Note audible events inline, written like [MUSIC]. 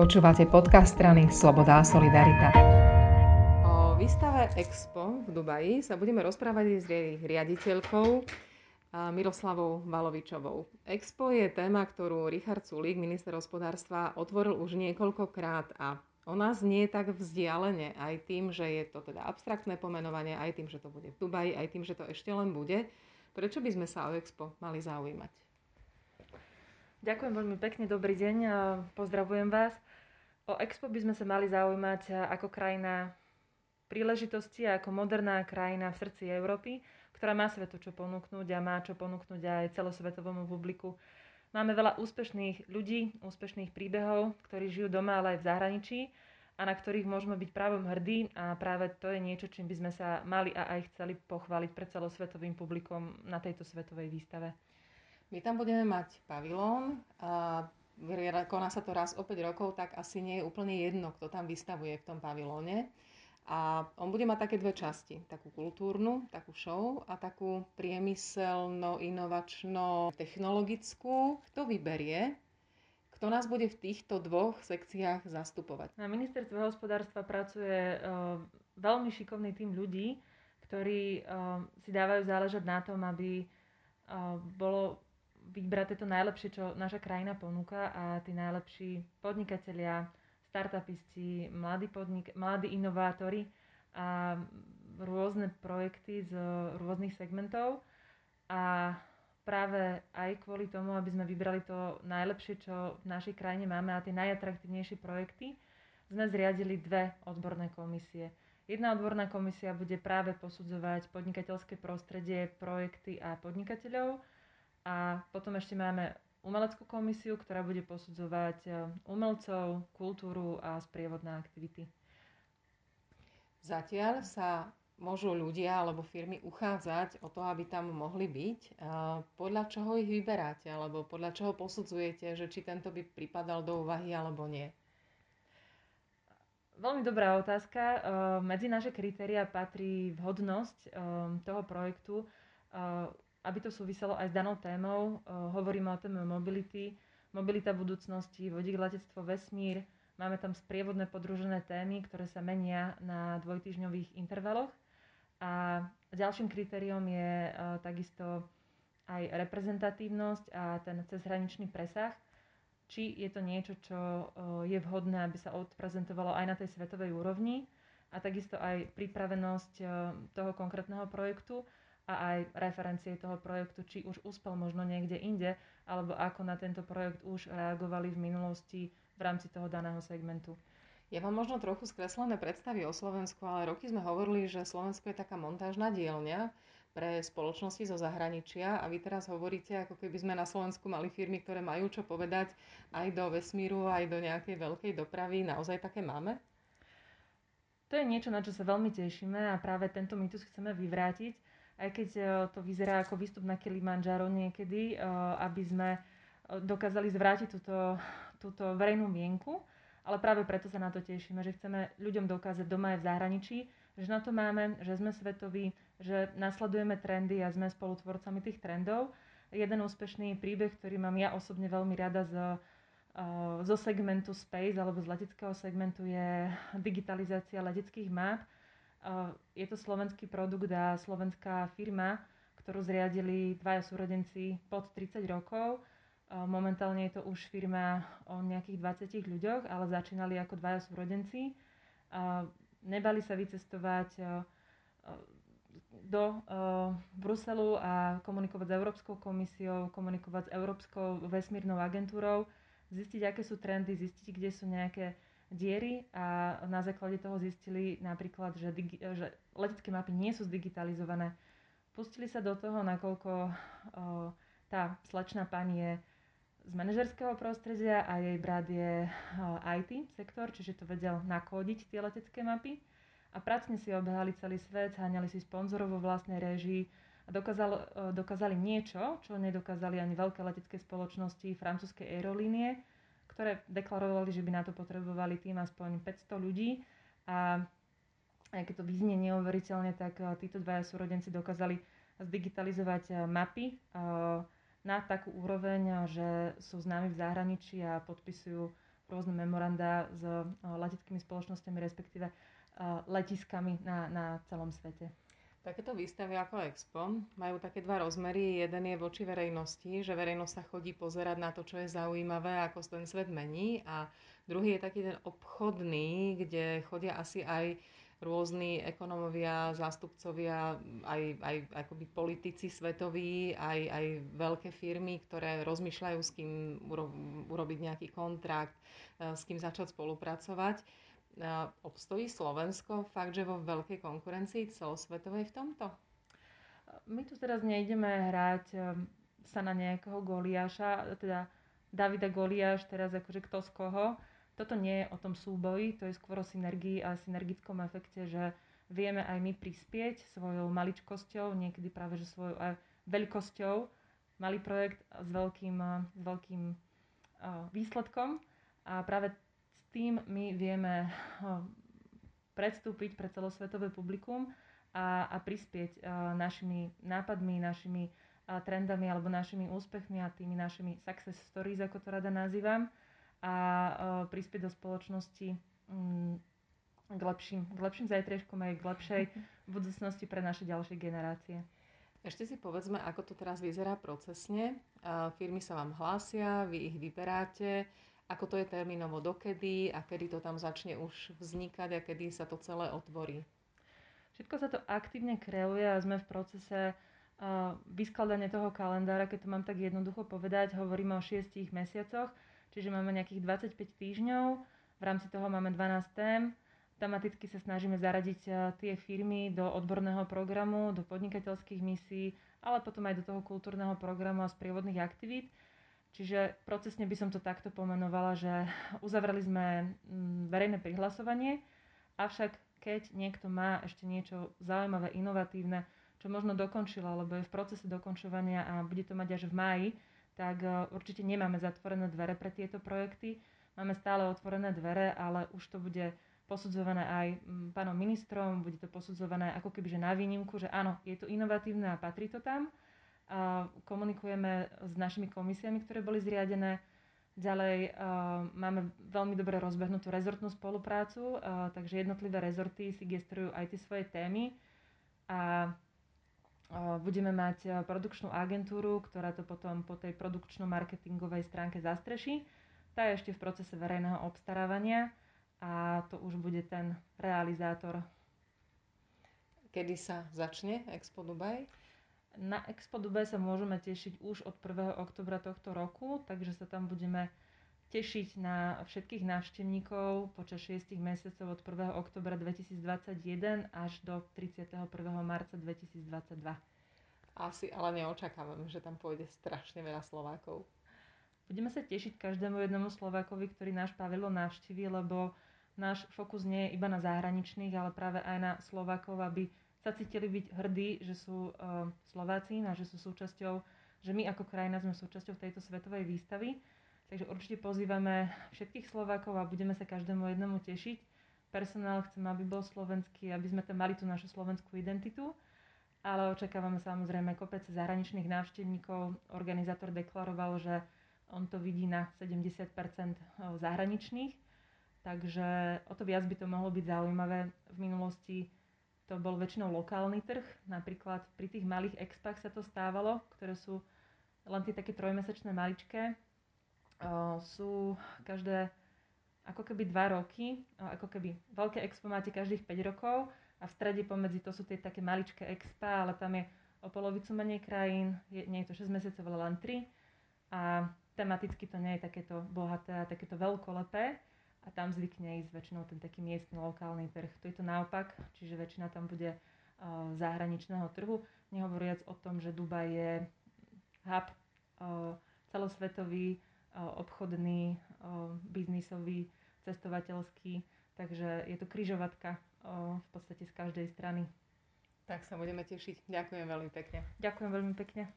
Počúvate podcast strany Sloboda a Solidarita. O výstave Expo v Dubaji sa budeme rozprávať s jej riaditeľkou Miroslavou Valovičovou. Expo je téma, ktorú Richard Sulík, minister hospodárstva, otvoril už niekoľkokrát a ona znie tak vzdialene aj tým, že je to teda abstraktné pomenovanie, aj tým, že to bude v Dubaji, aj tým, že to ešte len bude. Prečo by sme sa o Expo mali zaujímať? Ďakujem veľmi pekne, dobrý deň, pozdravujem vás. O Expo by sme sa mali zaujímať ako krajina príležitosti, ako moderná krajina v srdci Európy, ktorá má svetu čo ponúknuť a má čo ponúknuť aj celosvetovému publiku. Máme veľa úspešných ľudí, úspešných príbehov, ktorí žijú doma, ale aj v zahraničí a na ktorých môžeme byť právom hrdí a práve to je niečo, čím by sme sa mali a aj chceli pochváliť pred celosvetovým publikom na tejto svetovej výstave. My tam budeme mať pavilón koná sa to raz o 5 rokov, tak asi nie je úplne jedno, kto tam vystavuje v tom pavilóne. A on bude mať také dve časti. Takú kultúrnu, takú show a takú priemyselno-inovačno-technologickú. Kto vyberie, kto nás bude v týchto dvoch sekciách zastupovať? Na ministerstve hospodárstva pracuje uh, veľmi šikovný tým ľudí, ktorí uh, si dávajú záležať na tom, aby uh, bolo vybrať to najlepšie, čo naša krajina ponúka a tí najlepší podnikatelia, startupisti, mladí, podnik- mladí inovátori a rôzne projekty z rôznych segmentov a práve aj kvôli tomu, aby sme vybrali to najlepšie, čo v našej krajine máme a tie najatraktívnejšie projekty, sme zriadili dve odborné komisie. Jedna odborná komisia bude práve posudzovať podnikateľské prostredie, projekty a podnikateľov a potom ešte máme umeleckú komisiu, ktorá bude posudzovať e, umelcov, kultúru a sprievodné aktivity. Zatiaľ sa môžu ľudia alebo firmy uchádzať o to, aby tam mohli byť. Podľa čoho ich vyberáte alebo podľa čoho posudzujete, že či tento by pripadal do úvahy alebo nie? Veľmi dobrá otázka. E, medzi naše kritéria patrí vhodnosť toho projektu aby to súviselo aj s danou témou, uh, hovoríme o téme mobility, mobilita budúcnosti, vodík, letectvo, vesmír. Máme tam sprievodné podružené témy, ktoré sa menia na dvojtyžňových intervaloch. A ďalším kritériom je uh, takisto aj reprezentatívnosť a ten cezhraničný presah, či je to niečo, čo uh, je vhodné, aby sa odprezentovalo aj na tej svetovej úrovni a takisto aj pripravenosť toho konkrétneho projektu a aj referencie toho projektu, či už uspel možno niekde inde, alebo ako na tento projekt už reagovali v minulosti v rámci toho daného segmentu. Ja mám možno trochu skreslené predstavy o Slovensku, ale roky sme hovorili, že Slovensko je taká montážna dielňa pre spoločnosti zo zahraničia a vy teraz hovoríte, ako keby sme na Slovensku mali firmy, ktoré majú čo povedať aj do vesmíru, aj do nejakej veľkej dopravy. Naozaj také máme? To je niečo, na čo sa veľmi tešíme a práve tento mýtus chceme vyvrátiť aj keď e, to vyzerá ako výstup na Kilimanjaro niekedy, e, aby sme e, dokázali zvrátiť túto, túto verejnú mienku. Ale práve preto sa na to tešíme, že chceme ľuďom dokázať doma aj v zahraničí, že na to máme, že sme svetoví, že nasledujeme trendy a sme spolutvorcami tých trendov. Jeden úspešný príbeh, ktorý mám ja osobne veľmi rada z, zo segmentu Space alebo z leteckého segmentu je digitalizácia leteckých map je to slovenský produkt a slovenská firma, ktorú zriadili dvaja súrodenci pod 30 rokov. Momentálne je to už firma o nejakých 20 ľuďoch, ale začínali ako dvaja súrodenci. Nebali sa vycestovať do Bruselu a komunikovať s Európskou komisiou, komunikovať s Európskou vesmírnou agentúrou, zistiť, aké sú trendy, zistiť, kde sú nejaké diery a na základe toho zistili napríklad, že, digi- že letecké mapy nie sú zdigitalizované. Pustili sa do toho, nakoľko o, tá slečná pani je z manažerského prostredia a jej brat je o, IT sektor, čiže to vedel nakódiť tie letecké mapy. A pracne si obehali celý svet, háňali si sponzorov vo vlastnej režii a dokázal, dokázali niečo, čo nedokázali ani veľké letecké spoločnosti, francúzske aerolínie, ktoré deklarovali, že by na to potrebovali tým aspoň 500 ľudí a aj keď to vyznie neuveriteľne, tak eh, títo dvaja súrodenci dokázali zdigitalizovať eh, mapy eh, na takú úroveň, že sú známi v zahraničí a podpisujú rôzne memoranda s leteckými spoločnosťami, respektíve letiskami na, na celom svete. Takéto výstavy ako Expo majú také dva rozmery. Jeden je voči verejnosti, že verejnosť sa chodí pozerať na to, čo je zaujímavé, ako ten svet mení. A druhý je taký ten obchodný, kde chodia asi aj rôzni ekonomovia, zástupcovia, aj, aj akoby politici svetoví, aj, aj veľké firmy, ktoré rozmýšľajú, s kým uro, urobiť nejaký kontrakt, e, s kým začať spolupracovať. Obstojí Slovensko fakt, že vo veľkej konkurencii celosvetovej v tomto? My tu teraz nejdeme hrať ehm, sa na nejakého Goliáša, teda Davida Goliáš, teraz akože kto z koho. Toto nie je o tom súboji, to je skôr o synergii a synergickom efekte, že vieme aj my prispieť svojou maličkosťou, niekedy práve že svojou aj veľkosťou, malý projekt s veľkým, s veľkým výsledkom. A práve tým my vieme predstúpiť pre celosvetové publikum a, a prispieť našimi nápadmi, našimi trendami alebo našimi úspechmi a tými našimi success stories, ako to rada nazývam, a prispieť do spoločnosti mm, k lepším, k lepším zajtrieškom aj k lepšej [LAUGHS] budúcnosti pre naše ďalšie generácie. Ešte si povedzme, ako to teraz vyzerá procesne. Firmy sa vám hlásia, vy ich vyberáte, ako to je termínovo dokedy a kedy to tam začne už vznikať a kedy sa to celé otvorí? Všetko sa to aktívne kreuje a sme v procese uh, vyskladania toho kalendára, keď to mám tak jednoducho povedať, hovoríme o 6 mesiacoch, čiže máme nejakých 25 týždňov, v rámci toho máme 12 tém, tematicky sa snažíme zaradiť uh, tie firmy do odborného programu, do podnikateľských misií, ale potom aj do toho kultúrneho programu a sprievodných aktivít. Čiže procesne by som to takto pomenovala, že uzavreli sme mm, verejné prihlasovanie, avšak keď niekto má ešte niečo zaujímavé, inovatívne, čo možno dokončilo, alebo je v procese dokončovania a bude to mať až v máji, tak e, určite nemáme zatvorené dvere pre tieto projekty. Máme stále otvorené dvere, ale už to bude posudzované aj mm, pánom ministrom, bude to posudzované ako keby že na výnimku, že áno, je to inovatívne a patrí to tam komunikujeme s našimi komisiami, ktoré boli zriadené. Ďalej máme veľmi dobre rozbehnutú rezortnú spoluprácu, takže jednotlivé rezorty si gestrujú aj tie svoje témy a budeme mať produkčnú agentúru, ktorá to potom po tej produkčno-marketingovej stránke zastreší. Tá je ešte v procese verejného obstarávania a to už bude ten realizátor. Kedy sa začne Expo Dubai? Na Expo Dubai sa môžeme tešiť už od 1. oktobra tohto roku, takže sa tam budeme tešiť na všetkých návštevníkov počas 6 mesiacov od 1. oktobra 2021 až do 31. marca 2022. Asi ale neočakávam, že tam pôjde strašne veľa Slovákov. Budeme sa tešiť každému jednému Slovákovi, ktorý náš pavilon navštíví, lebo náš fokus nie je iba na zahraničných, ale práve aj na Slovákov, aby sa cítili byť hrdí, že sú uh, Slováci a že sú súčasťou, že my ako krajina sme súčasťou tejto svetovej výstavy. Takže určite pozývame všetkých Slovákov a budeme sa každému jednému tešiť. Personál chcem, aby bol slovenský, aby sme tam mali tú našu slovenskú identitu, ale očakávame samozrejme kopec zahraničných návštevníkov. Organizátor deklaroval, že on to vidí na 70% zahraničných, takže o to viac by to mohlo byť zaujímavé. V minulosti to bol väčšinou lokálny trh. Napríklad pri tých malých expách sa to stávalo, ktoré sú len tie také trojmesačné maličké. Uh, sú každé ako keby dva roky, uh, ako keby veľké expo máte každých 5 rokov a v strede pomedzi to sú tie také maličké expa, ale tam je o polovicu menej krajín, je, nie je to 6 mesiacov, ale len 3 a tematicky to nie je takéto bohaté a takéto veľkolepé a tam zvykne ísť väčšinou ten taký miestny lokálny trh. Tu je to naopak, čiže väčšina tam bude uh, zahraničného trhu, nehovoriac o tom, že Dubaj je hub uh, celosvetový, uh, obchodný, biznisový, cestovateľský, takže je to kryžovatka v podstate z každej strany. Tak sa budeme tešiť. Ďakujem veľmi pekne. Ďakujem veľmi pekne.